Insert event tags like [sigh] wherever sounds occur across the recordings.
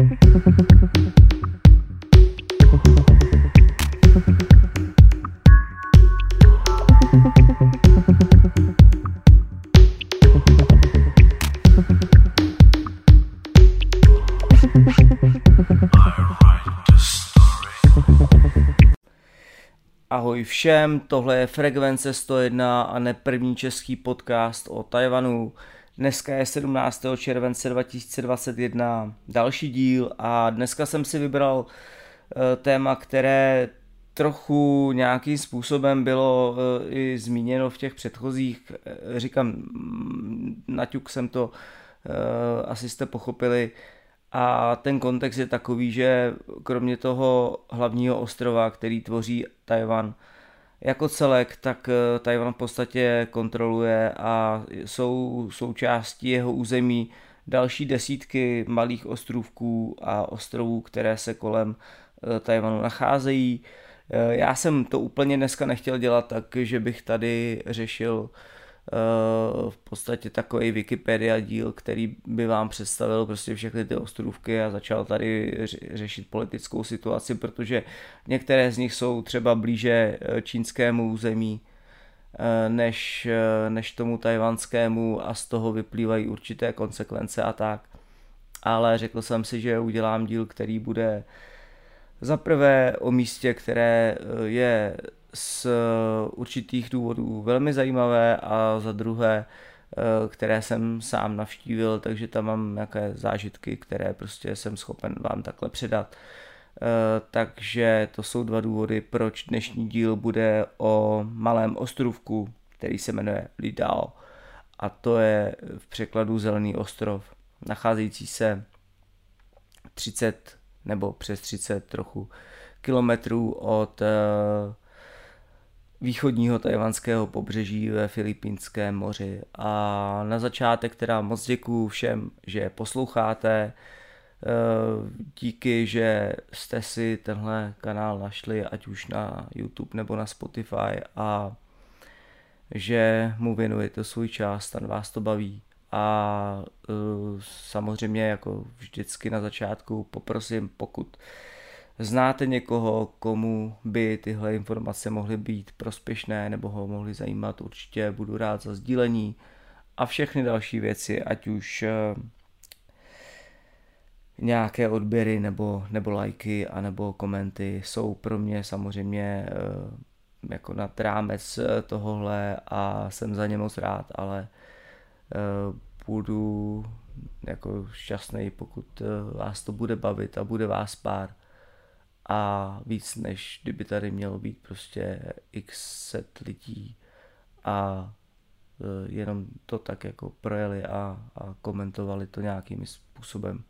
Ahoj všem, tohle je Frekvence 101 a ne první český podcast o Tajvanu. Dneska je 17. července 2021, další díl a dneska jsem si vybral eh, téma, které trochu nějakým způsobem bylo eh, i zmíněno v těch předchozích, eh, říkám, mm, naťuk jsem to, asi jste pochopili, a ten kontext je takový, že kromě toho hlavního ostrova, který tvoří Tajvan jako celek, tak eh, Tajvan v podstatě kontroluje a jsou součástí jeho území další desítky malých ostrovků a ostrovů, které se kolem eh, Tajvanu nacházejí. Eh, já jsem to úplně dneska nechtěl dělat tak, že bych tady řešil v podstatě takový Wikipedia díl, který by vám představil prostě všechny ty ostrůvky a začal tady řešit politickou situaci, protože některé z nich jsou třeba blíže eh, čínskému území eh, než, eh, než tomu tajvanskému a z toho vyplývají určité konsekvence a tak. Ale řekl jsem si, že udělám díl, který bude za prvé o místě, které je z určitých důvodů velmi zajímavé a za druhé, eh, které jsem sám navštívil, takže tam mám nějaké zážitky, které prostě jsem schopen vám takhle předat. Eh, takže to jsou dva důvody, proč dnešní díl bude o malém ostrovku, který se jmenuje Lidao. A to je v překladu Zelený ostrov, nacházející se 30 nebo přes 30 trochu kilometrů od východního tajvanského pobřeží ve Filipínském moři. A na začátek teda moc děkuju všem, že posloucháte. E, díky, že jste si tenhle kanál našli, ať už na YouTube nebo na Spotify a že mu věnujete svůj čas, ten vás to baví. A e, samozřejmě jako vždycky na začátku poprosím, pokud znáte někoho, komu by tyhle informace mohly být prospěšné nebo ho mohly zajímat, určitě budu rád za sdílení. A všechny další věci, ať už eh, nějaké odběry nebo, nebo lajky a nebo komenty jsou pro mě samozřejmě eh, jako nad rámec eh, tohohle a jsem za ně moc rád, ale budu jako šťastný, pokud vás to bude bavit a bude vás pár a víc než kdyby tady mělo být prostě x set lidí a e, jenom to tak jako projeli a, a komentovali to nějakým způsobem,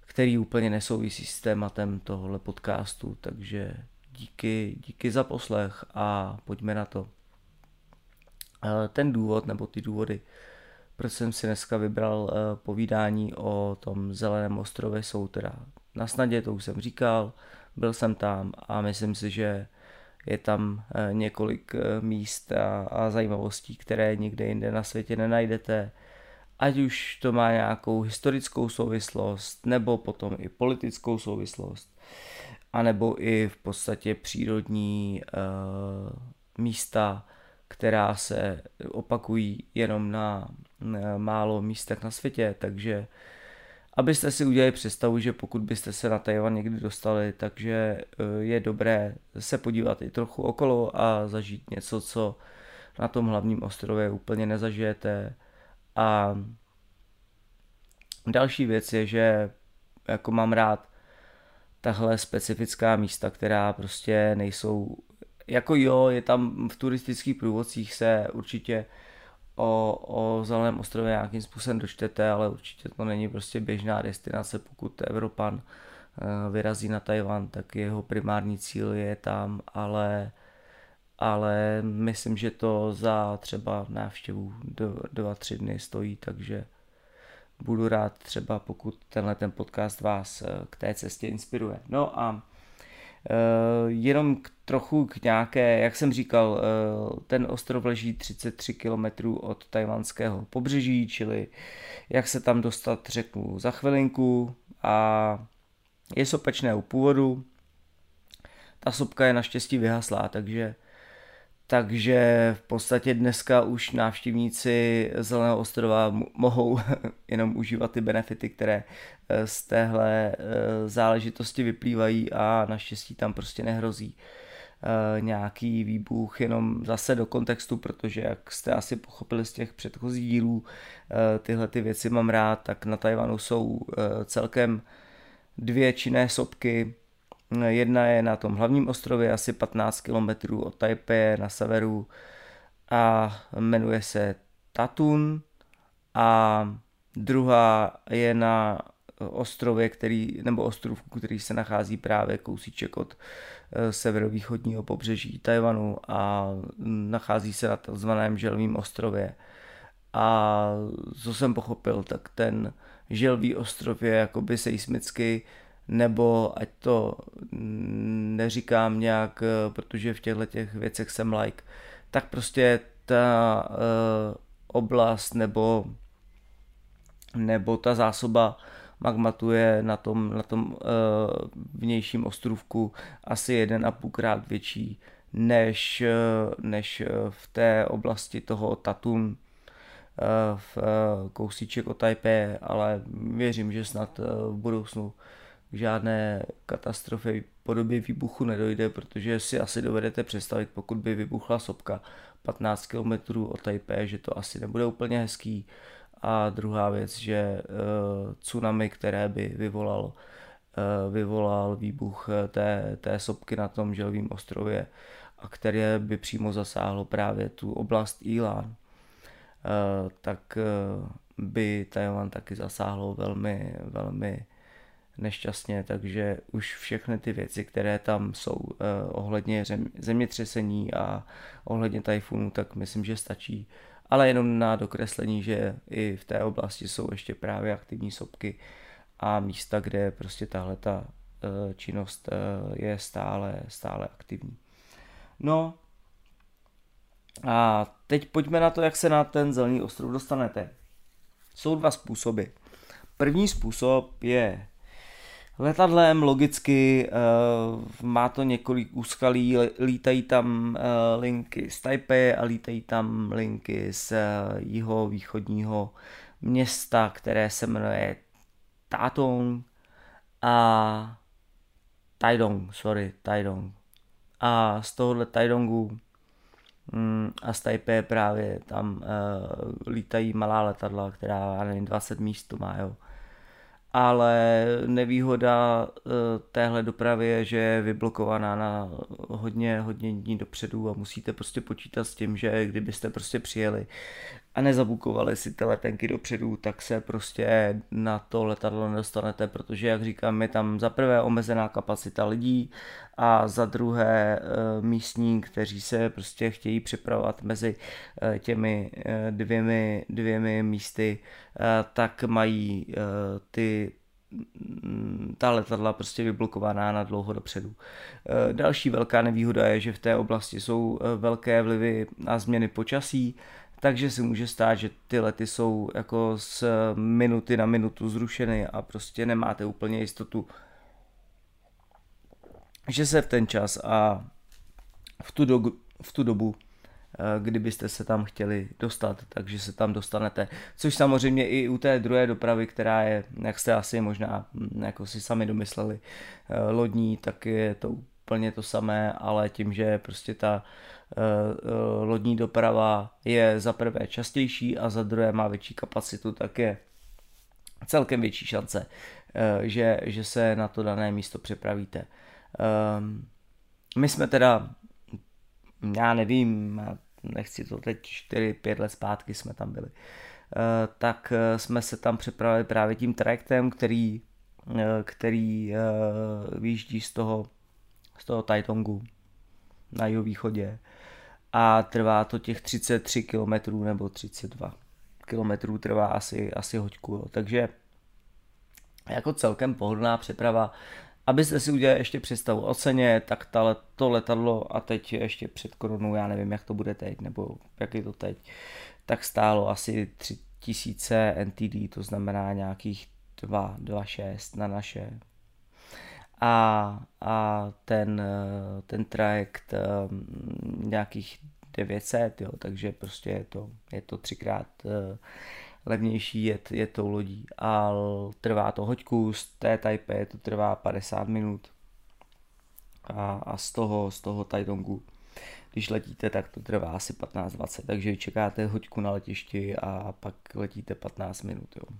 který úplně nesouvisí s tématem tohohle podcastu, takže díky, díky za poslech a pojďme na to. E, ten důvod, nebo ty důvody, proč jsem si dneska vybral e, povídání o tom zeleném ostrově, jsou teda na snadě, to už jsem říkal, byl jsem tam a myslím si, že je tam eh, několik eh, míst a, a zajímavostí, které nikde jinde na světě nenajdete. Ať už to má nějakou historickou souvislost, nebo potom i politickou souvislost, anebo i v podstatě přírodní uh, místa, která se opakují jenom na málo místech na světě, takže abyste si udělali představu, že pokud byste se na Tajvan někdy dostali, takže eh, je dobré se podívat i trochu okolo a zažít něco, co na tom hlavním ostrově úplně nezažijete. A další věc je, že jako mám rád tahle specifická místa, která prostě nejsou, jako jo, je tam v turistických průvodcích se určitě o, o zeleném ostrově nějakým způsobem dočtete, ale určitě to není prostě běžná destinace, pokud Evropan eh, vyrazí na Tajvan, tak jeho primární cíl je tam, ale, ale myslím, že to za třeba návštěvu dva, tři dny stojí, takže budu rád třeba, pokud tenhle ten podcast vás eh, k té cestě inspiruje. No a jenom k, trochu k nějaké, jak jsem říkal, ten ostrov leží 33 km od tajvanského pobřeží, čili jak se tam dostat, řeknu za chvilinku a je sopečného původu. Ta sopka je naštěstí vyhaslá, takže takže v podstatě dneska už návštěvníci Zeleného ostrova mohou [laughs] jenom užívat ty benefity, které eh, z téhle eh, záležitosti vyplývají a naštěstí tam prostě nehrozí eh, nějaký výbuch, jenom zase do kontextu, protože jak jste asi pochopili z těch předchozích dílů, tyhle ty věci mám rád, tak na Tajvanu jsou celkem dvě činné sopky, Jedna je na tom hlavním ostrově, asi 15 km od Taipei na severu a jmenuje se Tatun. A druhá je na ostrově, který, nebo ostrovku, který se nachází právě kousíček od eh, severovýchodního pobřeží Tajvanu a nachází se na takzvaném Želvým ostrově. A co jsem pochopil, tak ten Želvý ostrov je jakoby seismicky nebo ať to neříkám nějak, eh, protože v těchto těch věcech jsem like, tak prostě ta uh, oblast nebo nebo ta zásoba magmatu je na tom, na tom uh, vnějším ostrovku asi jeden a půlkrát větší než, uh, než v té oblasti toho Tatun uh, v kousíček od Taipei, ale věřím, že snad v budoucnu žádné katastrofy podobě výbuchu nedojde, protože si asi dovedete představit, pokud by vybuchla sopka 15 km od Taipei, že to asi nebude úplně hezký. A druhá věc, že uh, tsunami, které by vyvolal, uh, vyvolal výbuch eh, té, té sopky na tom želvým ostrově a které by přímo zasáhlo právě tu oblast Ilan, tak by Tajvan taky zasáhlo velmi, velmi nešťastně, takže už všechny ty věci, které tam jsou eh, ohledně zemětřesení a ohledně tajfunu, tak myslím, že stačí. Ale jenom na dokreslení, že i v té oblasti jsou ještě právě aktivní sopky a místa, kde prostě tahle ta eh, činnost eh, je stále, stále aktivní. No a teď pojďme na to, jak se na ten zelený ostrov dostanete. Jsou dva způsoby. První způsob je letadlem, logicky uh, má to několik úskalí, lítají tam uh, linky z Taipei a lítají tam linky z uh, jiho východního města, které se jmenuje Tatong a Taidong, sorry, Taidong. A z tohohle Taidongu mm, a z Taipei právě tam uh, lítají malá letadla, která, já nevím, 20 míst to má, jo ale nevýhoda eh, téhle dopravy je, že je vyblokovaná na hodně, hodně dní dopředu a musíte prostě počítat s tím, že kdybyste prostě přijeli a nezabukovali si ty letenky dopředu, tak se prostě na to letadlo nedostanete, protože jak říkám, je tam za prvé omezená kapacita lidí a za druhé eh, místní, kteří se prostě chtějí připravovat mezi eh, těmi eh, dvěmi, dvěmi místy, tak mají ty mm, ta letadla prostě vyblokovaná na dlouho dopředu. Další velká nevýhoda je, že v té oblasti jsou velké vlivy a změny počasí, takže si může stát, že ty lety jsou jako z minuty na minutu zrušeny a prostě nemáte úplně jistotu, že se v ten čas a v tu, do, v tu dobu, eh, kdybyste se tam chtěli dostat, takže se tam dostanete. Což samozřejmě i u té druhé dopravy, která je, jak jste asi možná hm, jako si sami domysleli, eh, lodní, tak je to úplně to samé, ale tím, že prostě ta Eh, eh, lodní doprava je za prvé častější a za druhé má větší kapacitu, tak je celkem větší šance, eh, že, že se na to dané místo připravíte. Ehm, my jsme teda, já nevím, nechci to teď 4-5 let zpátky jsme tam byli, tak jsme se tam připravili právě tím trajektem, který, který vyjíždí z toho, z toho Taitongu na jeho východě a trvá to těch 33 km nebo 32 km trvá asi, asi hoďku. Jo. Takže jako celkem pohodlná přeprava Abyste si udělali ještě představu o ceně, tak ta, to letadlo a teď ještě před koronou, já nevím, jak to bude teď, nebo jak je to teď, tak stálo asi 3000 NTD, to znamená nějakých 2, 2,6 na naše. A, a ten, ten trajekt nějakých 900, jo, takže prostě je to, je to třikrát levnější jet, je tou lodí. A trvá to hoďku, z té Taipei to trvá 50 minut. A, a z toho, z toho Taidongu, když letíte, tak to trvá asi 15-20, takže čekáte hoďku na letišti a pak letíte 15 minut. Jo.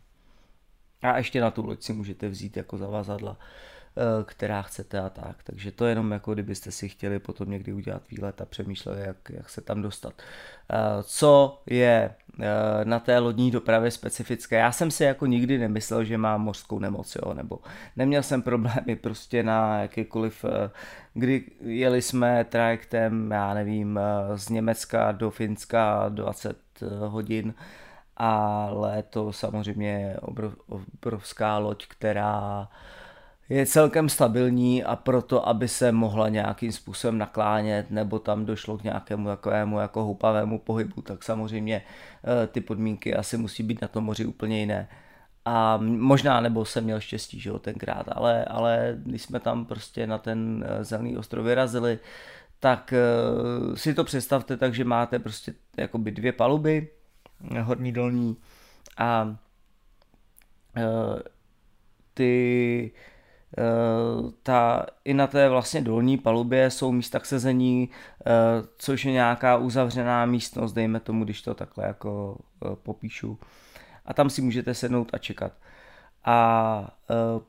A ještě na tu loď si můžete vzít jako zavazadla Eh, která chcete a tak. Takže to jenom jako kdybyste si chtěli potom někdy udělat výlet a přemýšleli, jak, jak se tam dostat. Eh, co je eh, na té lodní dopravě specifické? Já jsem si jako nikdy nemyslel, že mám mořskou nemoc, jo, nebo neměl jsem problémy prostě na jakýkoliv, kdy jeli jsme trajektem, já nevím, z Německa do Finska 20 hodin, ale to samozřejmě je obrovská loď, která je celkem stabilní a proto, aby se mohla nějakým způsobem naklánět nebo tam došlo k nějakému takovému jako houpavému pohybu, tak samozřejmě eh, ty podmínky asi musí být na tom moři úplně jiné. A možná nebo jsem měl štěstí, že jo, tenkrát, ale, ale když jsme tam prostě na ten eh, zelený ostrov vyrazili, tak uh, si to představte tak, že máte prostě jakoby dvě paluby, horní, dolní a ty Eh, ta, i na té vlastně dolní palubě jsou místa k sezení, eh, což je nějaká uzavřená místnost, dejme tomu, když to takhle jako eh, popíšu. A tam si můžete sednout a čekat. A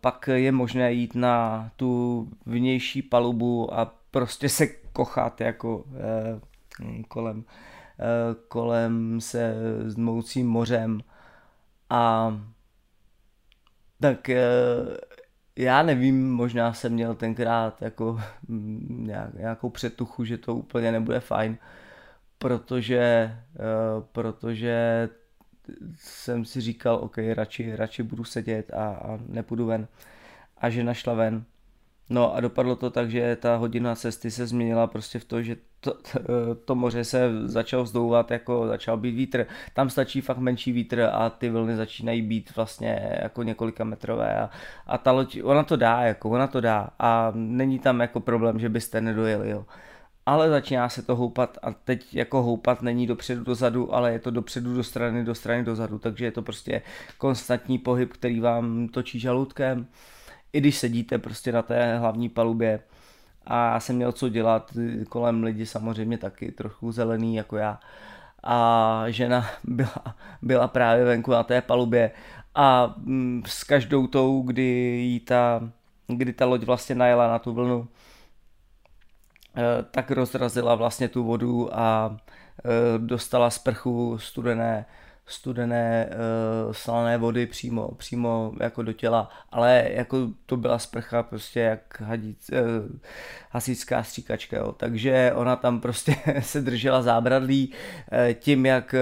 pak je možné jít na tu vnější palubu a prostě se kochat jako kolem, kolem se zmoucím mořem a tak já nevím, možná jsem měl tenkrát jako mm, nějak, nějakou přetuchu, že to úplně nebude fajn, protože, uh, protože jsem si říkal, ok, radši, radši budu sedět a, a nepůjdu ven. A že našla ven. No a dopadlo to tak, že ta hodina cesty se změnila prostě v to, že to, to, to moře se začalo zdouvat, jako začal být vítr. Tam stačí fakt menší vítr a ty vlny začínají být vlastně jako několika metrové a, a ta loď, ona to dá, jako ona to dá a není tam jako problém, že byste nedojeli, jo. Ale začíná se to houpat a teď jako houpat není dopředu dozadu, ale je to dopředu do strany, do strany dozadu, takže je to prostě konstantní pohyb, který vám točí žaludkem i když sedíte prostě na té hlavní palubě. A já jsem měl co dělat, kolem lidi samozřejmě taky trochu zelený jako já. A žena [laughs] byla, byla právě venku na té palubě. A mm, s každou tou, kdy jí ta, kdy ta loď vlastně najela na tu vlnu, eh, tak rozrazila vlastně tu vodu a eh, dostala z prchu studené studené uh, slané vody přímo, přímo jako do těla, ale jako to byla sprcha prostě jak hadíc, uh, hasičská stříkačka, jo. takže ona tam prostě [laughs] se držela zábradlí uh, tím, jak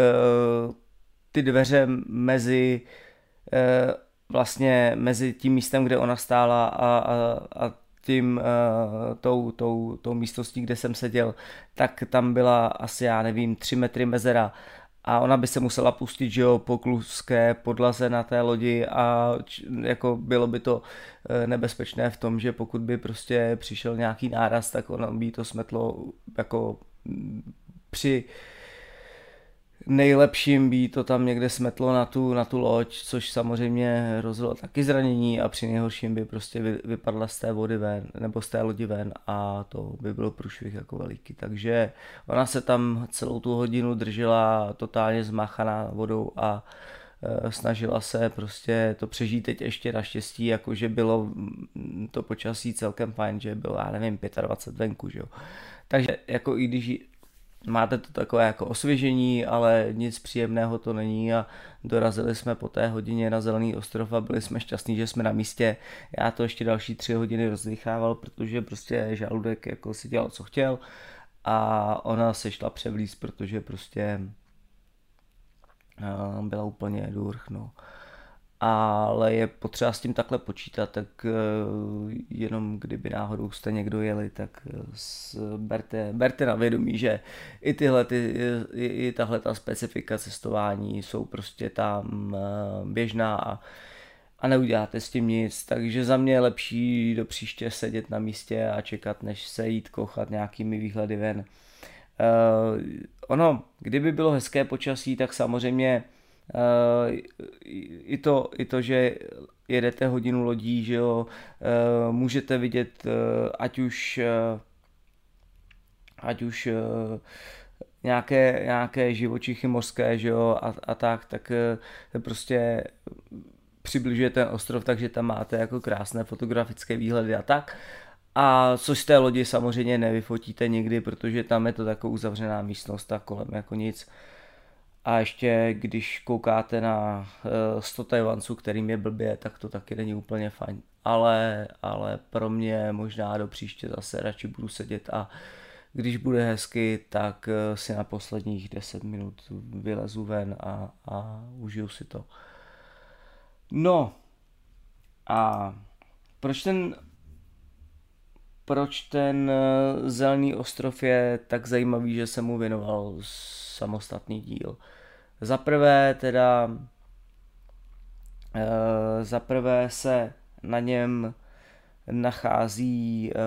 uh, ty dveře mezi uh, vlastně mezi tím místem, kde ona stála a, a, a tím, uh, tou, tou, tou místností, kde jsem seděl, tak tam byla asi, já nevím, tři metry mezera a ona by se musela pustit, že jo, po kluské podlaze na té lodi a jako bylo by to eh, nebezpečné v tom, že pokud by prostě přišel nějaký náraz, tak ona by to smetlo jako mm, při nejlepším by to tam někde smetlo na tu, na tu loď, což samozřejmě hrozilo taky zranění a při nejhorším by prostě vy, vypadla z té vody ven, nebo z té lodi ven a to by byl průšvih jako veliký. Takže ona se tam celou tu hodinu držela totálně zmachaná vodou a e, snažila se prostě to přežít teď ještě naštěstí, jakože bylo mm, to počasí celkem fajn, že bylo, já nevím, 25 venku, že jo. Takže jako i když máte to takové jako osvěžení, ale nic příjemného to není a dorazili jsme po té hodině na Zelený ostrov a byli jsme šťastní, že jsme na místě. Já to ještě další tři hodiny rozdýchával, protože prostě žaludek jako si dělal, co chtěl a ona se šla převlíst, protože prostě byla úplně durch, no. Ale je potřeba s tím takhle počítat, tak eh, jenom kdyby náhodou jste někdo jeli, tak berte, berte na vědomí, že i tyhle, ty, i, tahle ta specifika cestování jsou prostě tam běžná a a neuděláte s tím nic, takže za mě je lepší do příště sedět na místě a čekat, než se jít kochat nějakými výhledy ven. Uh, ono, kdyby bylo hezké počasí, tak samozřejmě i, to, i to, že jedete hodinu lodí, že jo, uh, můžete vidět, uh, ať už uh, ať už uh, nějaké, nějaké živočichy mořské, že jo, a, a tak, tak uh, prostě přibližuje ten ostrov, takže tam máte jako krásné fotografické výhledy a tak. A což z té lodi samozřejmě nevyfotíte nikdy, protože tam je to taková uzavřená místnost a kolem jako nic. A ještě když koukáte na 100 eh, Tajvanců, kterým je blbě, tak to taky není úplně fajn. Ale, ale pro mě možná do příště zase radši budu sedět a když bude hezky, tak eh, si na posledních 10 minut vylezu ven a, a užiju si to. No a proč ten proč ten eh, zelený ostrov je tak zajímavý, že jsem mu věnoval samostatný díl. Za prvé teda eh, za prvé se na něm nachází eh,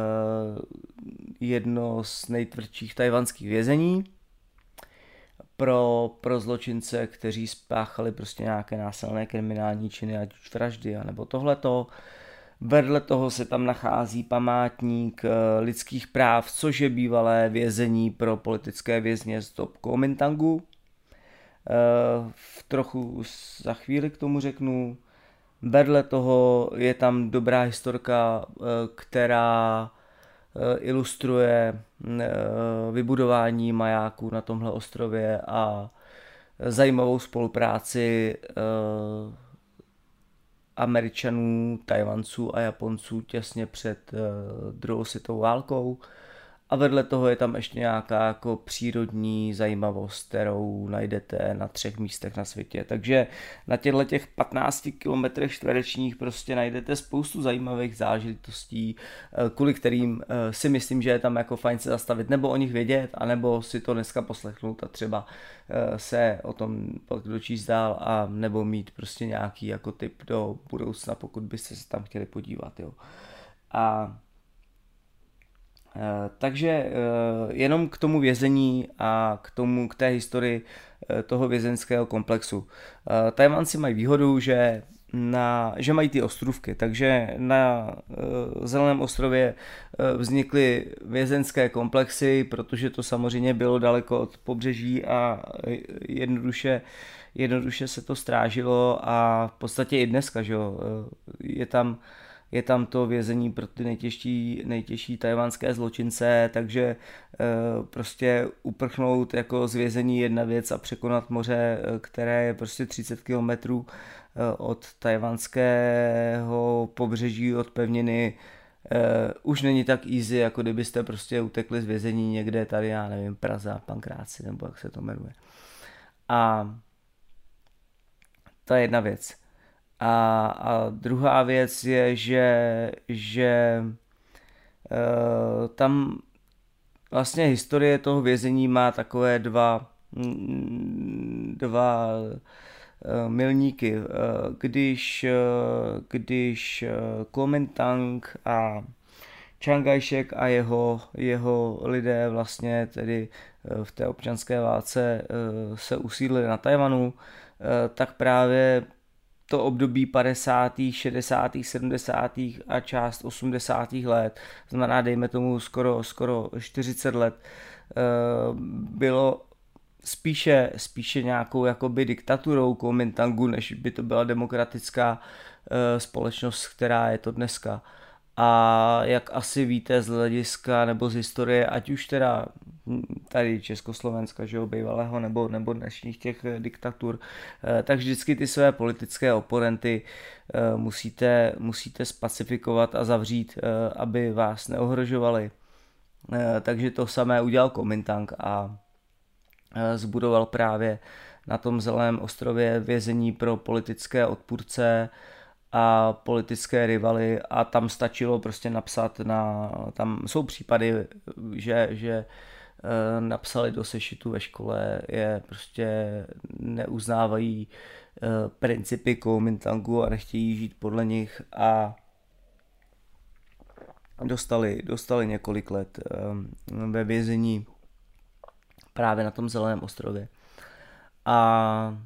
jedno z nejtvrdších tajvanských vězení, pro, pro zločince, kteří spáchali prostě nějaké násilné kriminální činy, ať už vraždy, nebo tohleto. Vedle toho se tam nachází památník eh, lidských práv, což je bývalé vězení pro politické vězně z dob Kuomintangu. Eh, v trochu za chvíli k tomu řeknu. Vedle toho je tam dobrá historka, eh, která ilustruje vybudování majáků na tomhle ostrově a zajímavou spolupráci Američanů, Tajvanců a Japonců těsně před druhou světovou válkou. A vedle toho je tam ještě nějaká jako přírodní zajímavost, kterou najdete na třech místech na světě. Takže na těchto těch 15 km čtverečních prostě najdete spoustu zajímavých zážitostí, eh, kvůli kterým eh, si myslím, že je tam jako fajn se zastavit, nebo o nich vědět, anebo si to dneska poslechnout a třeba eh, se o tom dočíst dál a nebo mít prostě nějaký jako tip do budoucna, pokud byste se tam chtěli podívat. Jo. A takže eh, jenom k tomu vězení a k tomu, k té historii eh, toho vězenského komplexu. Tajvanci mají výhodu, že na, že mají ty ostrůvky, takže na Zeleném ostrově vznikly vězenské komplexy, protože to samozřejmě bylo daleko od pobřeží a jednoduše, jednoduše se to strážilo a v podstatě i dneska, že jo, je tam je tam to vězení pro ty nejtěžší, nejtěžší tajvanské zločince, takže e, prostě uprchnout jako z vězení jedna věc a překonat moře, e, které je prostě 30 kilometrů e, od tajvanského pobřeží, od pevniny, Uh, už není tak easy, jako kdybyste prostě utekli z vězení někde tady, já nevím, Praza, Pankráci, nebo jak se to jmenuje. A je jedna věc. A, a druhá věc je, že, že e, tam vlastně historie toho vězení má takové dva, dva e, milníky. E, když, když Kuomintang a Čangajšek a jeho, jeho lidé vlastně tedy v té občanské válce se usídlili na Tajvanu, tak právě to období 50., 60., 70. a část 80. let, znamená dejme tomu skoro, skoro 40 let, eh, bylo spíše, spíše nějakou jakoby diktaturou Kuomintangu, než by to byla demokratická eh, společnost, která je to dneska. A jak asi víte z hlediska nebo z historie, ať už teda tady Československa, že jo, bývalého, nebo, nebo dnešních těch eh, diktatur, eh, tak vždycky ty své politické oponenty eh, musíte, musíte spacifikovat a zavřít, aby vás neohrožovali. Takže to samé udělal Komintang a zbudoval právě na tom Zeleném ostrově vězení pro politické odpůrce a politické rivaly a tam stačilo prostě napsat na, tam jsou případy, že, že eh, napsali do sešitu ve škole, je prostě neuznávají eh, principy Kuomintangu a nechtějí žít podle nich a dostali, dostali několik let eh, ve vězení právě na tom Zeleném ostrově. A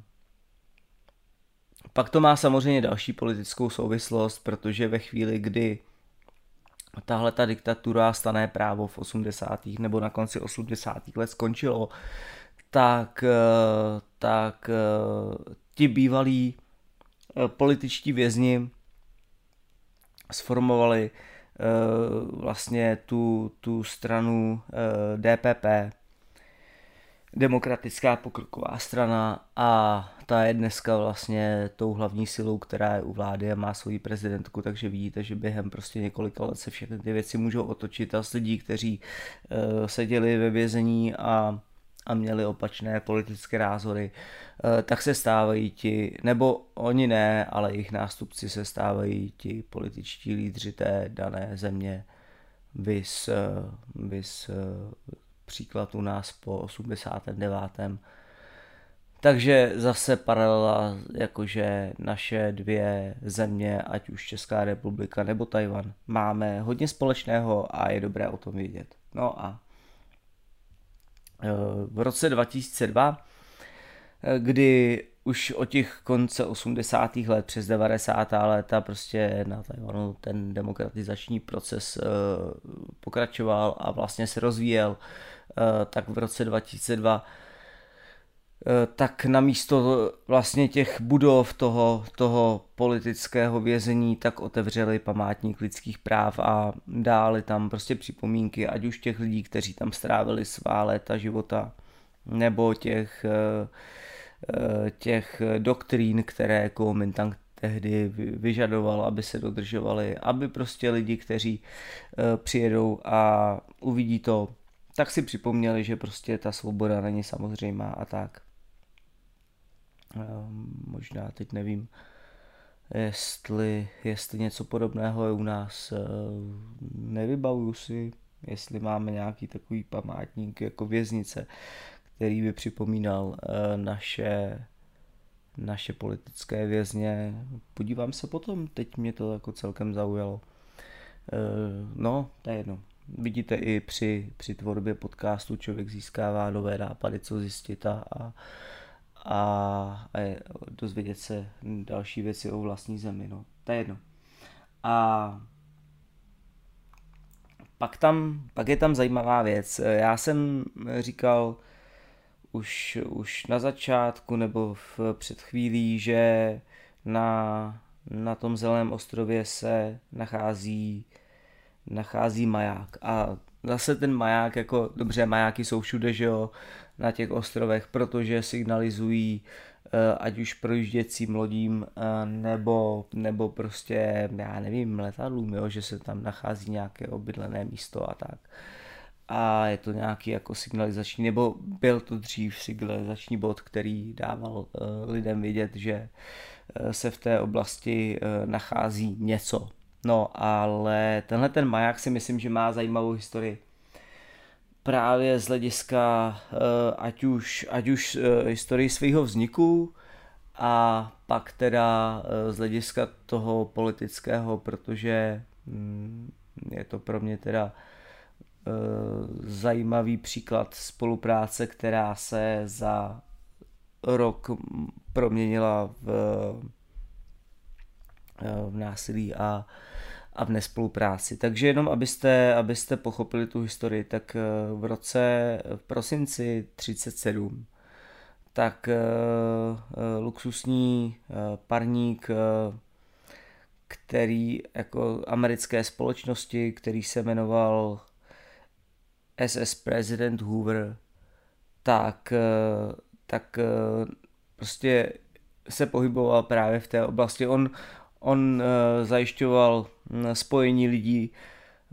pak to má samozřejmě další politickou souvislost, protože ve chvíli, kdy tahle ta diktatura stané právo v 80. nebo na konci 80. let skončilo, tak, eh, tak eh, ti bývalí eh, političtí vězni sformovali vlastně tu, tu stranu DPP, demokratická pokroková strana a ta je dneska vlastně tou hlavní silou, která je u vlády a má svoji prezidentku, takže vidíte, že během prostě několika let se všechny ty věci můžou otočit. A z lidí, kteří uh, seděli ve vězení a, a měli opačné politické názory, uh, tak se stávají ti, nebo oni ne, ale jejich nástupci se stávají ti političtí lídři té dané země, vys, vys příklad u nás po 89. Takže zase paralela, jakože naše dvě země, ať už Česká republika nebo Tajvan, máme hodně společného a je dobré o tom vědět. No a e, v roce 2002, e, kdy už od těch konce 80. let přes 90. léta prostě na Tajvanu ten demokratizační proces e, pokračoval a vlastně se rozvíjel, tak v roce 2002 Eh, tak na místo vlastně těch budov toho, toho politického vězení tak otevřeli památník lidských práv a dali tam prostě připomínky, ať už těch lidí, kteří tam strávili svá léta života, nebo těch, eh, eh, těch doktrín, které Kuomintang tehdy vyžadoval, aby se dodržovaly, aby prostě lidi, kteří přijedou a uvidí to, tak si připomněli, že prostě ta svoboda není samozřejmá a tak. Ehm, možná teď nevím, jestli, jestli něco podobného je u nás. Ehm, nevybavuju si, jestli máme nějaký takový památník jako věznice, který by připomínal eh, naše, naše politické vězně. Podívám se potom, teď mě to jako celkem zaujalo. Ehm, no, to je jedno. Vidíte i při, při tvorbě podcastu člověk získává nové nápady, co zjistit a, a a, a dozvědět se další věci o vlastní zemi. No. To je jedno. A pak, tam, pak je tam zajímavá věc. Já jsem říkal už, už na začátku nebo v, před chvílí, že na, na tom zeleném ostrově se nachází, nachází maják. A zase ten maják, jako dobře, majáky jsou všude, že jo, na těch ostrovech, protože signalizují eh, ať už projížděcím lodím eh, nebo, nebo prostě, já nevím, letadlům, jo, že se tam nachází nějaké obydlené místo a tak. A je to nějaký jako signalizační, nebo byl to dřív signalizační bod, který dával uh, lidem vědět, že se v té oblasti nachází něco. No, ale tenhle ten maják si myslím, že má zajímavou historii. Právě z hlediska eh, ať už, ať už eh, historii svého vzniku a pak teda eh, z hlediska toho politického, protože mm, je to pro mě teda zajímavý příklad spolupráce, která se za rok proměnila v, v násilí a a v nespolupráci. Takže jenom abyste, abyste pochopili tu historii, tak eh, v roce v prosinci 37 tak uh, luxusní uh, parník, který jako americké společnosti, který se jmenoval SS President Hoover, tak, tak prostě se pohyboval právě v té oblasti. On, On uh, zajišťoval hm, spojení lidí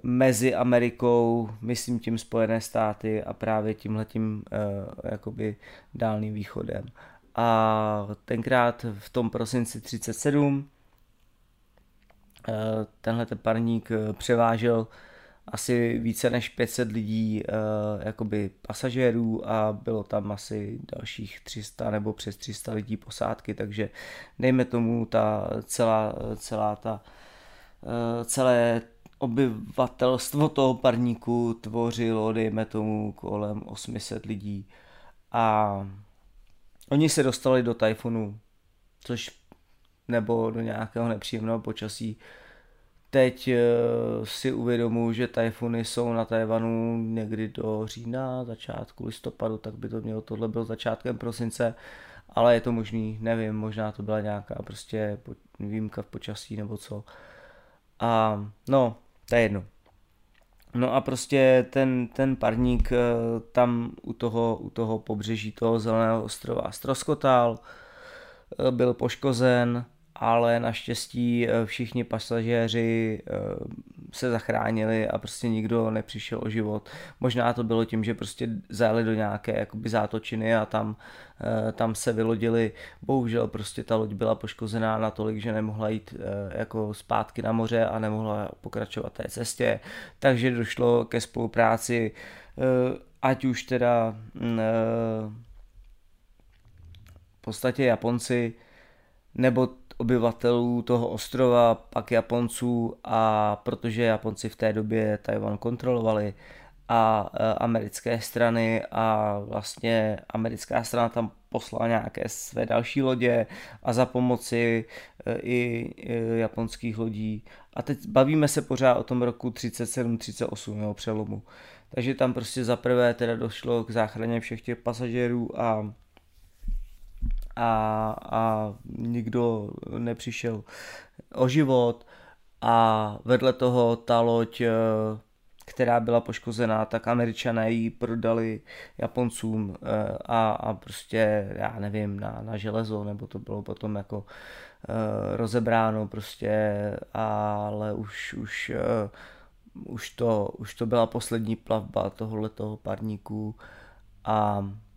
mezi Amerikou, myslím tím Spojené státy a právě tímhletím uh, jakoby dálným východem. a tenkrát v tom prosinci 37 eh, tenhle ten parník eh, převážel asi více než 500 lidí jakoby pasažérů a bylo tam asi dalších 300 nebo přes 300 lidí posádky, takže dejme tomu ta celá, celá ta celé obyvatelstvo toho parníku tvořilo, dejme tomu, kolem 800 lidí. A oni se dostali do tajfunu, což nebo do nějakého nepříjemného počasí. Teď uh, si uvědomuji, že tajfuny jsou na Tajvanu někdy do října, začátku listopadu, tak by to mělo, tohle byl začátkem prosince, ale je to možný, nevím, možná to byla nějaká prostě výjimka v počasí nebo co. A no, to je jedno. No a prostě ten, ten parník eh, tam u toho, u toho pobřeží toho zeleného ostrova stroskotal, eh, byl poškozen, ale naštěstí eh, všichni pasažéři eh, se zachránili a prostě nikdo nepřišel o život. Možná to bylo tím, že prostě zajeli do nějaké jakoby zátočiny a tam, eh, tam se vylodili. Bohužel prostě ta loď byla poškozená natolik, že nemohla jít jako zpátky na moře a nemohla pokračovat té cestě. Takže došlo ke spolupráci ať už teda mm, v podstatě Japonci nebo obyvatelů toho ostrova, pak Japonců a protože Japonci v té době Tajvan kontrolovali a e, americké strany a vlastně americká strana tam poslala nějaké své další lodě a za pomoci e, i japonských lodí. A teď bavíme se pořád o tom roku 37-38, jo, přelomu. Takže tam prostě zaprvé teda došlo k záchraně všech těch pasažérů a a, a nikdo nepřišel o život. A vedle toho ta loď, eh, která byla poškozená, tak američané ji prodali Japoncům eh, a, a prostě, já nevím, na, na železo, nebo to bylo potom jako uh, rozebráno prostě, ale už, už, už, to, už to byla poslední plavba tohoto parníku. A Eh,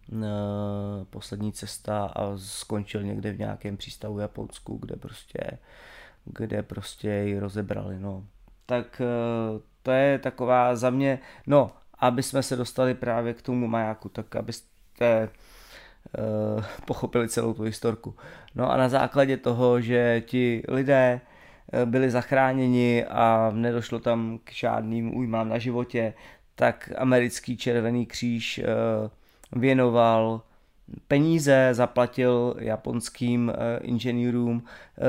poslední cesta a skončil někde v nějakém přístavu Japonsku, kde prostě, kde prostě ji rozebrali, no. Tak eh, to je taková za mě, no, aby jsme se dostali právě k tomu majáku, tak abyste uh, pochopili celou tu historku. No a na základě toho, že ti lidé byli zachráněni a nedošlo tam k žádným újmám na životě, tak americký červený kříž uh, věnoval peníze, zaplatil japonským eh, inženýrům,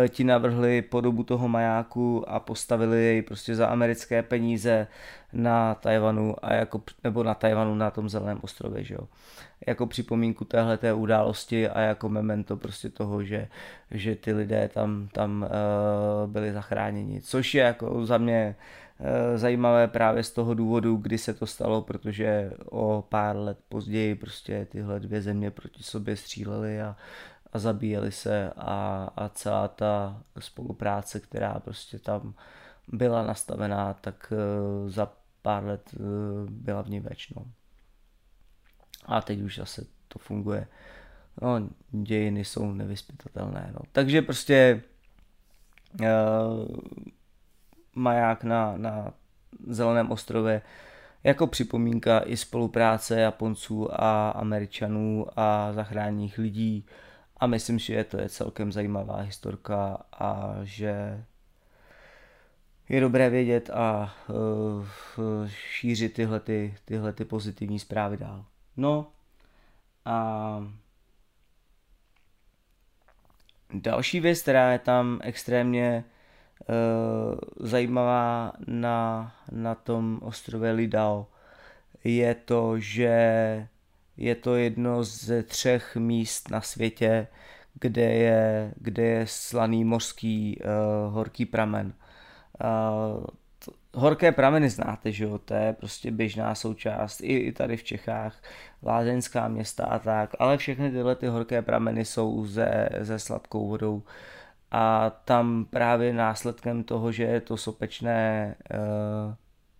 eh, ti navrhli podobu toho majáku a postavili jej prostě za americké peníze na Tajvanu a jako, nebo na Tajvanu na tom zeleném ostrově, že jo. Jako připomínku téhle té události a jako memento prostě toho, že, že ty lidé tam, tam uh, byli zachráněni, což je jako za mě uh, Eh, zajímavé právě z toho důvodu, kdy se to stalo, protože o pár let později prostě tyhle dvě země proti sobě střílely a, a zabíjeli se a, a celá ta spolupráce, která prostě tam byla nastavená, tak uh, za pár let uh, byla v ní večno. A teď už zase to funguje. No, dějiny jsou nevyspytatelné. No. Takže prostě uh, maják na, na Zeleném ostrově jako připomínka i spolupráce Japonců a Američanů a zachráněných lidí a myslím, že to je celkem zajímavá historka a že je dobré vědět a uh, šířit tyhle, ty, tyhle ty pozitivní zprávy dál. No a další věc, která je tam extrémně zajímavá na, na tom ostrově Lidao je to, že je to jedno ze třech míst na světě, kde je, kde je slaný mořský uh, horký pramen. Uh, horké prameny znáte, že jo, to je prostě běžná součást i, i tady v Čechách, lázeňská města a tak, ale všechny tyhle ty horké prameny jsou ze, ze sladkou vodou. Uh, a tam právě následkem toho, že je to sopečné e,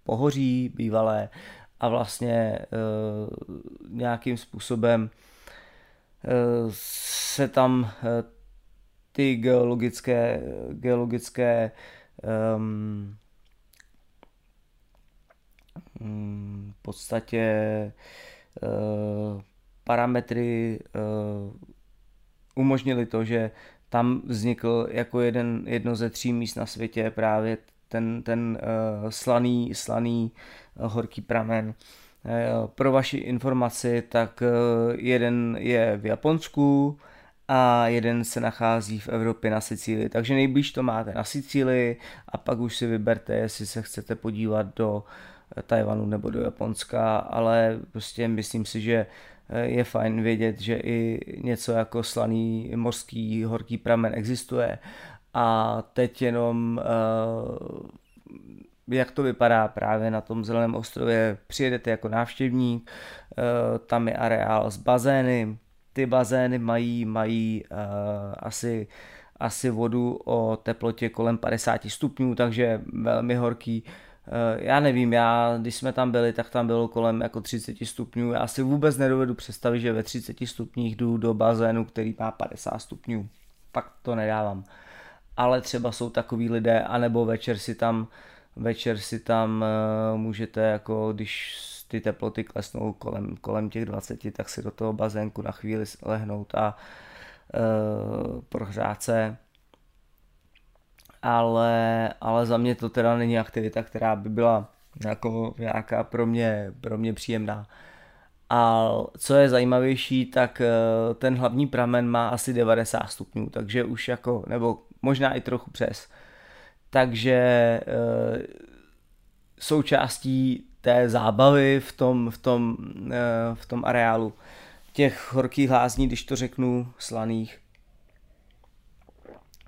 pohoří bývalé a vlastně e, nějakým způsobem se tam ty geologické, geologické um, v podstatě uh, parametry uh, umožnili to, že tam vznikl jako jeden, jedno ze tří míst na světě právě ten, ten uh, slaný, slaný uh, horký pramen. Uh, pro vaši informaci, tak uh, jeden je v Japonsku a jeden se nachází v Evropě na Sicílii. Takže nejblíž to máte na Sicílii a pak už si vyberte, jestli se chcete podívat do Tajvanu nebo do Japonska, ale prostě myslím si, že je fajn vědět, že i něco jako slaný mořský horký pramen existuje. A teď jenom uh, jak to vypadá právě na tom zeleném ostrově, přijedete jako návštěvník, uh, tam je areál s bazény, ty bazény mají, mají uh, asi asi vodu o teplotě kolem 50 stupňů, takže velmi horký. Eh, já nevím, já, když jsme tam byli, tak tam bylo kolem jako 30 stupňů. Já si vůbec nedovedu představit, že ve 30 stupních jdu do bazénu, který má 50 stupňů. Pak to nedávám. Ale třeba jsou takový lidé, anebo večer si tam, večer si tam uh, můžete, jako když ty teploty klesnou kolem, kolem těch 20, tak si do toho bazénku na chvíli lehnout a uh, prohřát se ale, ale za mě to teda není aktivita, která by byla jako nějaká pro mě, pro mě příjemná. A co je zajímavější, tak eh, ten hlavní pramen má asi 90 stupňů, takže už jako, nebo možná i trochu přes. Takže e, součástí té zábavy v tom, v tom, e, v tom areálu těch horkých lázní, když to řeknu, slaných,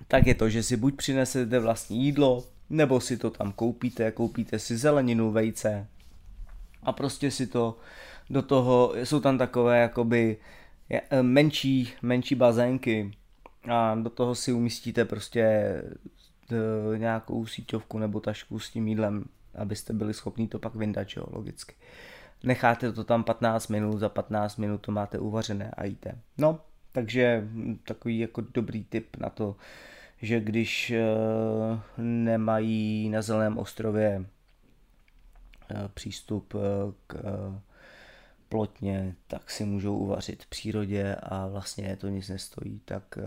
tak je to, že si buď přinesete vlastní jídlo, nebo si to tam koupíte, koupíte si zeleninu, vejce a prostě si to do toho, jsou tam takové jakoby eh, menší, menší bazénky a do toho si umístíte prostě eh, nějakou síťovku nebo tašku s tím jídlem, abyste byli schopni to pak vyndat, jo, logicky. Necháte to tam 15 minut, za 15 minut to máte uvařené a jíte. No, takže hm, takový jako dobrý tip na to, že když eh, nemají na Zeleném ostrově eh, přístup eh, k plotně, tak si můžou uvařit v přírodě a vlastně to nic nestojí. Tak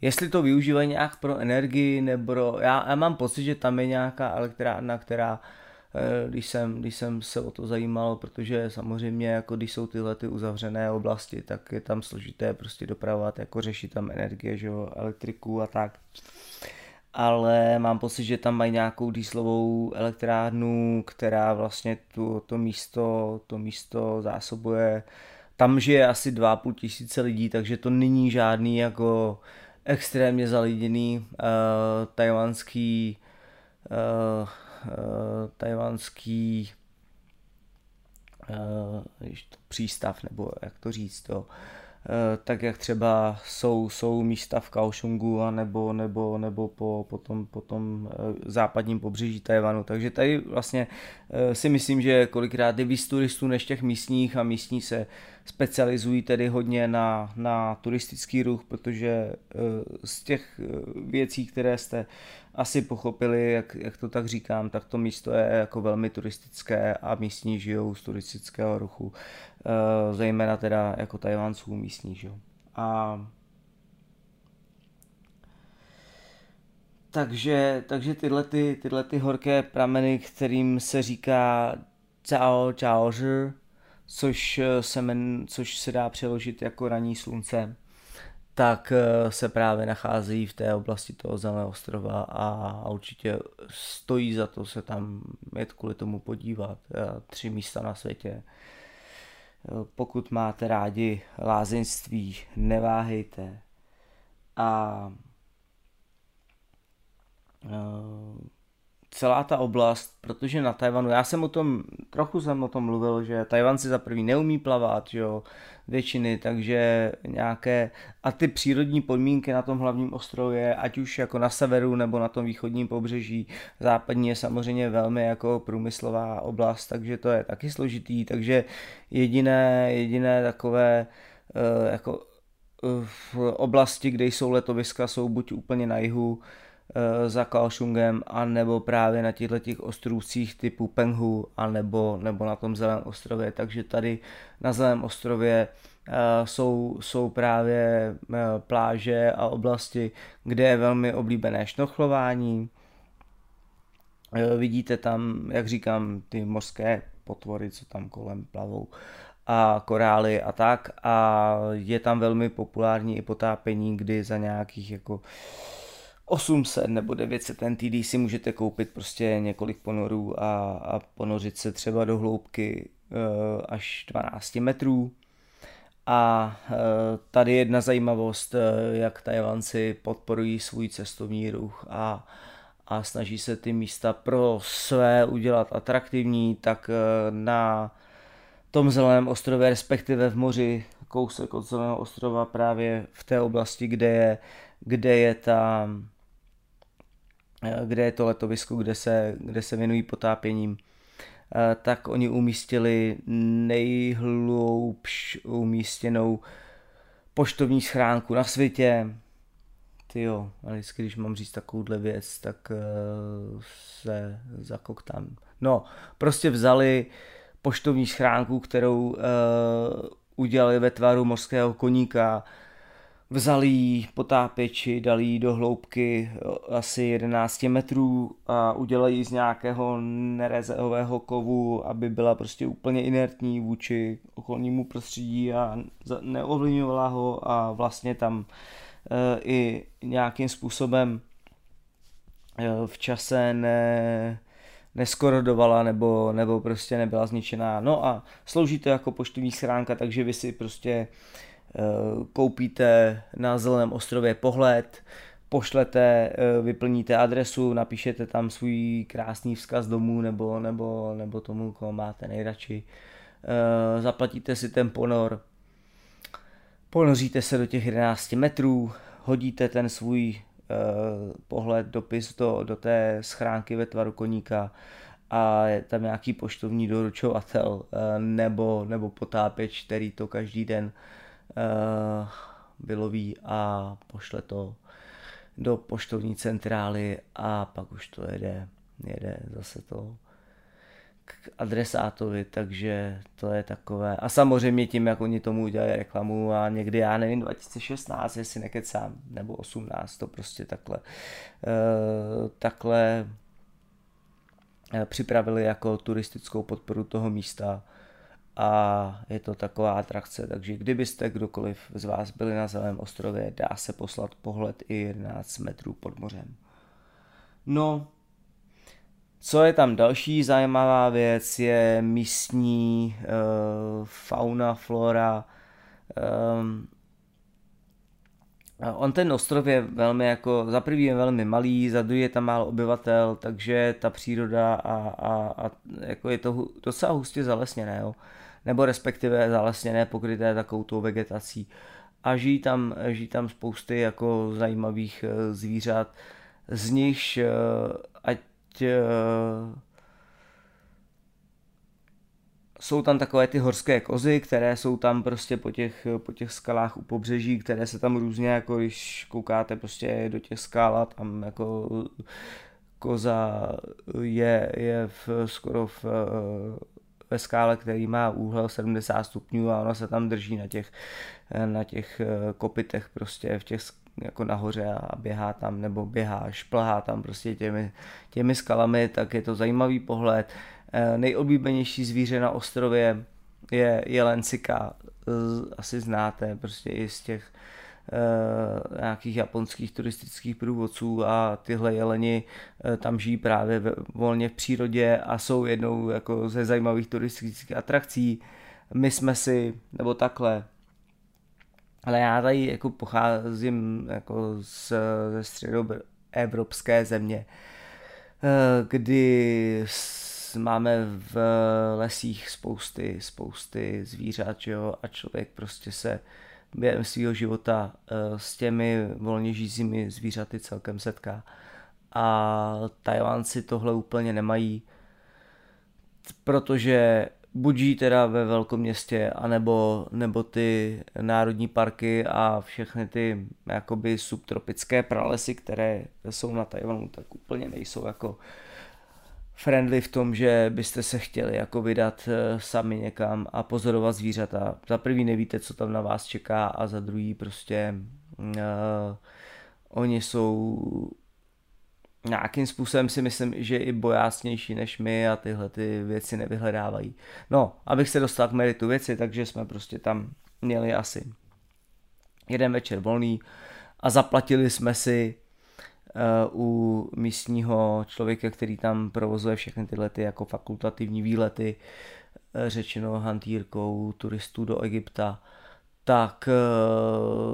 jestli to využívají nějak pro energii nebo já, já mám pocit, že tam je nějaká elektrárna, která Eh, když jsem, když jsem se o to zajímal, protože samozřejmě jako když jsou tyhle ty uzavřené oblasti, tak je tam složité prostě dopravovat, jako řešit tam energie, že jo, elektriku a tak. Ale mám pocit, že tam mají nějakou dýslovou elektrárnu, která vlastně tu, to místo, to místo zásobuje. Tam žije asi 2,5 tisíce lidí, takže to není žádný jako extrémně zaliděný uh, tajvanský uh, uh, tajvanský uh, přístav, nebo jak to říct, jo. Uh, tak jak třeba jsou, jsou místa v Kaohsiungu a nebo, nebo, nebo po, po, tom, po tom západním pobřeží Tajvanu. Takže tady vlastně si myslím, že kolikrát je víc turistů než těch místních a místní se specializují tedy hodně na, na turistický ruch, protože z těch věcí, které jste asi pochopili, jak, jak to tak říkám, tak to místo je jako velmi turistické a místní žijou z turistického ruchu, e, zejména teda jako Tajvanců místní žijou. A takže, takže tyhle, ty, tyhle ty horké prameny, kterým se říká Chao Chao což se, men, což se dá přeložit jako raní slunce, tak eh, se právě nachází v té oblasti toho zeleného ostrova a určitě stojí za to se tam jet kvůli tomu podívat. Eh, tři místa na světě. Eh, pokud máte rádi lázeňství, neváhejte. A celá ta oblast, protože na Tajvanu, já jsem o tom, trochu jsem o tom mluvil, že Tajvan si za prvý neumí plavat, jo, většiny, takže nějaké, a ty přírodní podmínky na tom hlavním ostrově, ať už jako na severu nebo na tom východním pobřeží, západní je samozřejmě velmi jako průmyslová oblast, takže to je taky složitý, takže jediné, jediné takové jako v oblasti, kde jsou letoviska, jsou buď úplně na jihu za Kaohsiungem, anebo právě na těchto těch ostrovcích typu Penghu, anebo, nebo na tom Zelém ostrově. Takže tady na Zelém ostrově jsou, jsou právě pláže a oblasti, kde je velmi oblíbené šnochlování, Vidíte tam, jak říkám, ty mořské potvory, co tam kolem plavou a korály a tak a je tam velmi populární i potápění, kdy za nějakých jako 800 nebo 900 NTD si můžete koupit prostě několik ponorů a, a ponořit se třeba do hloubky e, až 12 metrů. A e, tady jedna zajímavost, e, jak Tajvanci podporují svůj cestovní ruch a a snaží se ty místa pro své udělat atraktivní, tak eh, na tom zeleném ostrově, respektive v moři, kousek od zeleného ostrova právě v té oblasti, kde je, kde je ta kde je to letovisko, kde se, kde se věnují potápěním, eh, tak oni umístili nejhloubš umístěnou poštovní schránku na světě, ty jo, a vždycky, když mám říct takovouhle věc, tak uh, se zakoktám. No, prostě vzali poštovní schránku, kterou udělali ve tvaru mořského koníka, vzali ji potápěči, dali ji do hloubky eh, asi 11 metrů a udělali ji z nějakého nerezehového kovu, aby byla prostě úplně inertní vůči okolnímu prostředí a neovlivňovala ho a vlastně tam Eh, i nějakým způsobem eh, v čase ne, neskorodovala nebo, nebo prostě nebyla zničená. No a slouží to jako poštovní schránka, takže vy si prostě koupíte na Zeleném ostrově pohled, pošlete, vyplníte adresu, napíšete tam svůj krásný vzkaz domů nebo, nebo, nebo tomu, koho máte nejradši. Zaplatíte si ten ponor, Ponoříte se do těch 11 metrů, hodíte ten svůj pohled, dopis do, do té schránky ve tvaru koníka a je tam nějaký poštovní doručovatel nebo, nebo potápěč, který to každý den uh, vyloví a pošle to do poštovní centrály a pak už to jede, jede zase to k adresátovi, takže to je takové. A samozřejmě tím, jak oni tomu udělají reklamu a někdy, já nevím, 2016, jestli nekecám, nebo 18, to prostě takhle, uh, takhle uh, připravili jako turistickou podporu toho místa a je to taková atrakce, takže kdybyste kdokoliv z vás byli na Zeleném ostrově, dá se poslat pohled i 11 metrů pod mořem. No, co je tam další zajímavá věc, je místní uh, fauna, flora. Um, on ten ostrov je velmi jako, za prvý je velmi malý, za druhý je tam málo obyvatel, takže ta příroda a, a, a jako je to docela hustě zalesněné, jo? Nebo respektive zalesněné, pokryté takovou tou vegetací. A žijí tam, žijí tam spousty jako zajímavých eh, zvířat, z nichž eh, ať uh, jsou tam takové ty horské kozy, které jsou tam prostě po těch, po těch skalách u pobřeží, které se tam různě, jako když koukáte prostě do těch skal a tam jako koza je, je v, skoro v, ve skále, který má úhel 70 stupňů a ona se tam drží na těch, na těch kopitech prostě v těch jako nahoře a běhá tam, nebo běhá, šplhá tam prostě těmi, těmi skalami, tak je to zajímavý pohled. Eh, nejoblíbenější zvíře na ostrově je jelencika, asi znáte, prostě i z těch nějakých japonských turistických průvodců a tyhle jeleni uh, tam žijí právě volně v přírodě a jsou jednou jako ze zajímavých turistických atrakcí. My jsme si, nebo takhle, ale já tady jako pocházím jako z, ze středoevropské země, eh, kdy máme v lesích spousty, spousty zvířat, jo, a člověk prostě se během svého života eh, s těmi volně žijícími zvířaty celkem setká. A Tajvánci tohle úplně nemají, protože buď žijí teda ve velkom městě, anebo nebo ty národní parky a všechny ty jakoby subtropické pralesy, které jsou na Tajvanu, tak úplně nejsou jako friendly v tom, že byste se chtěli jako vydat eh, sami někam a pozorovat zvířata. Za prvý nevíte, co tam na vás čeká a za druhý prostě uh, oni jsou nějakým způsobem si myslím, že i bojácnější než my a tyhle ty věci nevyhledávají. No, abych se dostal k meritu věci, takže jsme prostě tam měli asi jeden večer volný a zaplatili jsme si u místního člověka, který tam provozuje všechny tyhle ty jako fakultativní výlety, uh, řečeno hantýrkou turistů do Egypta, tak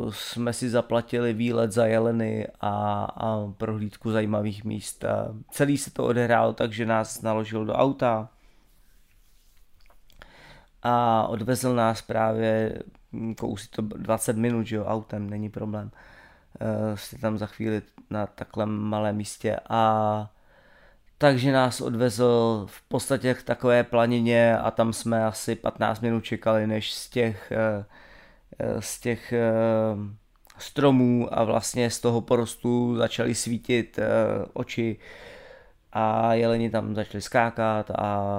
uh, jsme si zaplatili výlet za jeleny a, a prohlídku zajímavých míst. Celý se to odehrálo tak, že nás naložil do auta a odvezl nás právě kousí to 20 minut, že jo, autem, není problém. Uh, jste tam za chvíli na takhle malém místě a takže nás odvezl v podstatě k takové planině a tam jsme asi 15 minut čekali, než z těch uh, Eh, z těch eh, stromů a vlastně z toho porostu začaly svítit eh, oči a jeleni tam začali skákat a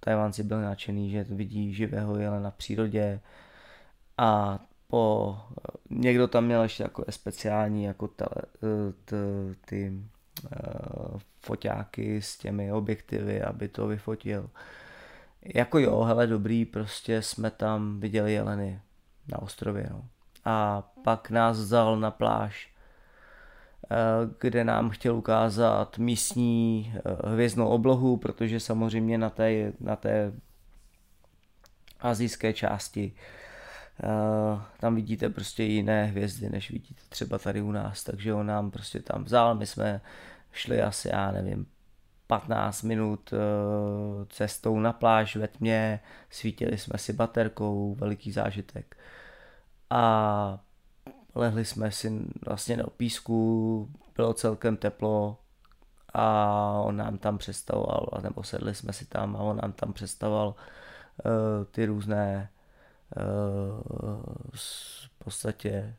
Tajvanci byl nadšený, že vidí živého jelena v přírodě a po, někdo tam měl ještě takové speciální jako tele, t, ty uh, foťáky s těmi objektivy, aby to vyfotil. Jako jo, hele dobrý, prostě jsme tam viděli jeleny na ostrově. No. A pak nás vzal na pláž, eh, kde nám chtěl ukázat místní eh, hvězdnou oblohu, protože samozřejmě na té, na té azijské části eh, tam vidíte prostě jiné hvězdy, než vidíte třeba tady u nás, takže on nám prostě tam vzal, my jsme šli asi, já nevím, 15 minut cestou na pláž ve tmě, svítili jsme si baterkou, veliký zážitek. A lehli jsme si vlastně na písku, bylo celkem teplo a on nám tam představoval, nebo sedli jsme si tam a on nám tam představoval uh, ty různé v podstatě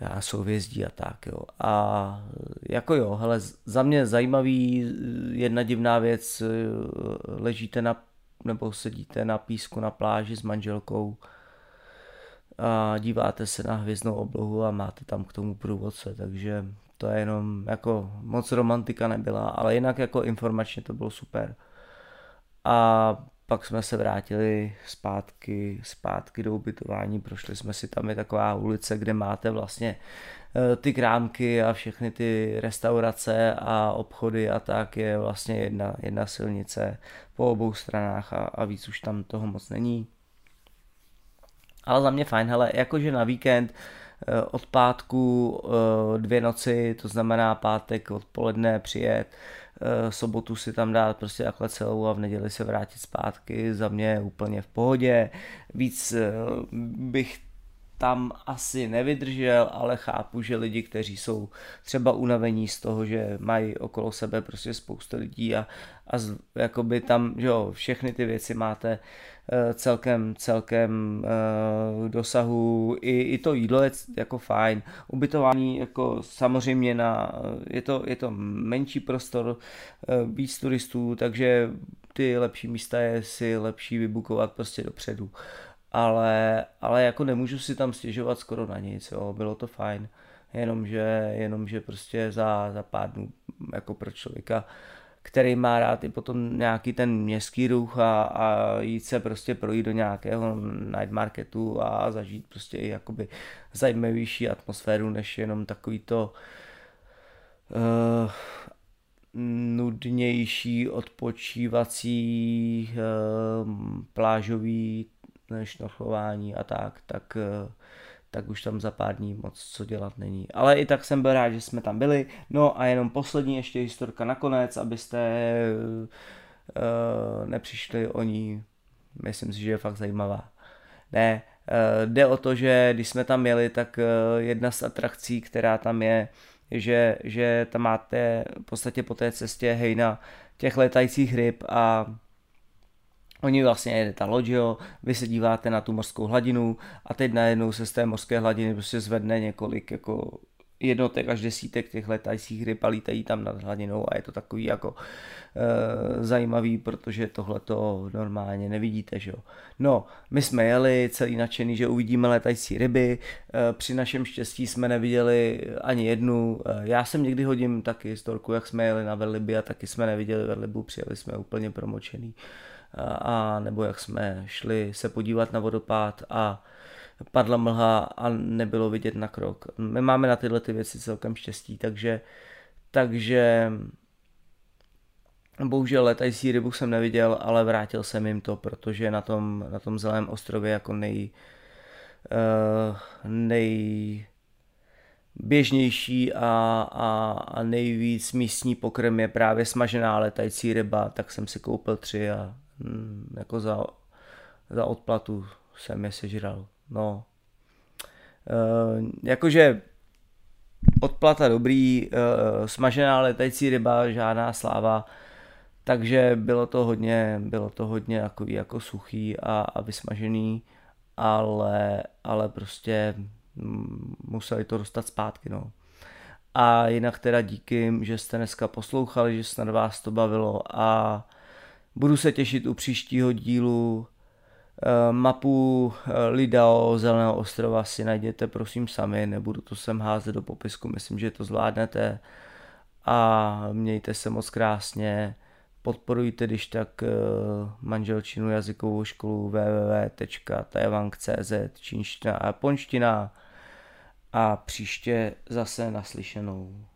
já souvězdí a tak, jo. A jako jo, hele, za mě zajímavý, jedna divná věc, ležíte na, nebo sedíte na písku na pláži s manželkou, a díváte se na hvězdnou oblohu a máte tam k tomu průvodce, takže to je jenom jako moc romantika nebyla, ale jinak jako informačně to bylo super. A pak jsme se vrátili zpátky, zpátky do ubytování, prošli jsme si tam je taková ulice, kde máte vlastně eh, ty krámky a všechny ty restaurace a obchody a tak je vlastně jedna, jedna silnice po obou stranách a, a víc už tam toho moc není. Ale za mě fajn, hele, jakože na víkend eh, od pátku eh, dvě noci, to znamená pátek odpoledne přijet, sobotu si tam dát prostě takhle celou a v neděli se vrátit zpátky, za mě úplně v pohodě. Víc bych tam asi nevydržel, ale chápu, že lidi, kteří jsou třeba unavení z toho, že mají okolo sebe prostě spoustu lidí a, a z, jakoby tam, že jo, všechny ty věci máte uh, celkem, celkem uh, dosahu, I, i to jídlo je jako fajn, ubytování jako samozřejmě na, je to, je to menší prostor, uh, víc turistů, takže ty lepší místa je si lepší vybukovat prostě dopředu. Uh, ale, ale jako nemůžu si tam stěžovat skoro na nic, jo, bylo to fajn, jenomže, jenomže prostě za, za pár dnů jako pro člověka, který má rád i potom nějaký ten městský ruch a, a jít se prostě projít do nějakého night marketu a zažít prostě i jakoby zajímavější atmosféru, než jenom takový to uh, nudnější odpočívací uh, plážový šnorchlování a tak, tak, eh, tak už tam za pár dní moc co dělat není. Ale i tak jsem byl rád, že jsme tam byli. No a jenom poslední ještě historka nakonec, abyste uh, nepřišli o ní. Myslím si, že je fakt zajímavá. Ne, uh, jde o to, že když jsme tam jeli, tak uh, jedna z atrakcí, která tam je, že, že tam máte v podstatě po té cestě hejna těch letajících ryb a Oni vlastně jede ta loď, jo, vy se díváte na tu mořskou hladinu a teď najednou se z té mořské hladiny prostě zvedne několik jako jednotek až desítek těch letajících ryb a lítají tam nad hladinou a je to takový jako e, zajímavý, protože tohle to normálně nevidíte, že jo. No, my jsme jeli celý nadšený, že uvidíme letající ryby, e, při našem štěstí jsme neviděli ani jednu, e, já jsem někdy hodím taky historku, jak jsme jeli na Veliby a taky jsme neviděli Velibu, přijeli jsme úplně promočený a nebo jak jsme šli se podívat na vodopád a padla mlha a nebylo vidět na krok. My máme na tyhle ty věci celkem štěstí, takže, takže bohužel letající rybu jsem neviděl, ale vrátil jsem jim to, protože na tom, na tom zeleném ostrově jako nej, uh, nej běžnější a, a, a nejvíc místní pokrm je právě smažená letající ryba, tak jsem si koupil tři a jako za, za odplatu jsem je sežral. No. E, jakože odplata dobrý, e, smažená letající ryba, žádná sláva, takže bylo to hodně, bylo to hodně takový jako suchý a, a vysmažený, ale, ale prostě museli to dostat zpátky, no. A jinak teda díky, že jste dneska poslouchali, že snad vás to bavilo a budu se těšit u příštího dílu Eh, mapu eh, Lidao Zeleného ostrova si najděte prosím sami, nebudu to sem házet do popisku, myslím, že to zvládnete a mějte se moc krásně, podporujte když tak eh, manželčinu jazykovou školu www.taiwan.cz čínština a japonština a příště zase naslyšenou.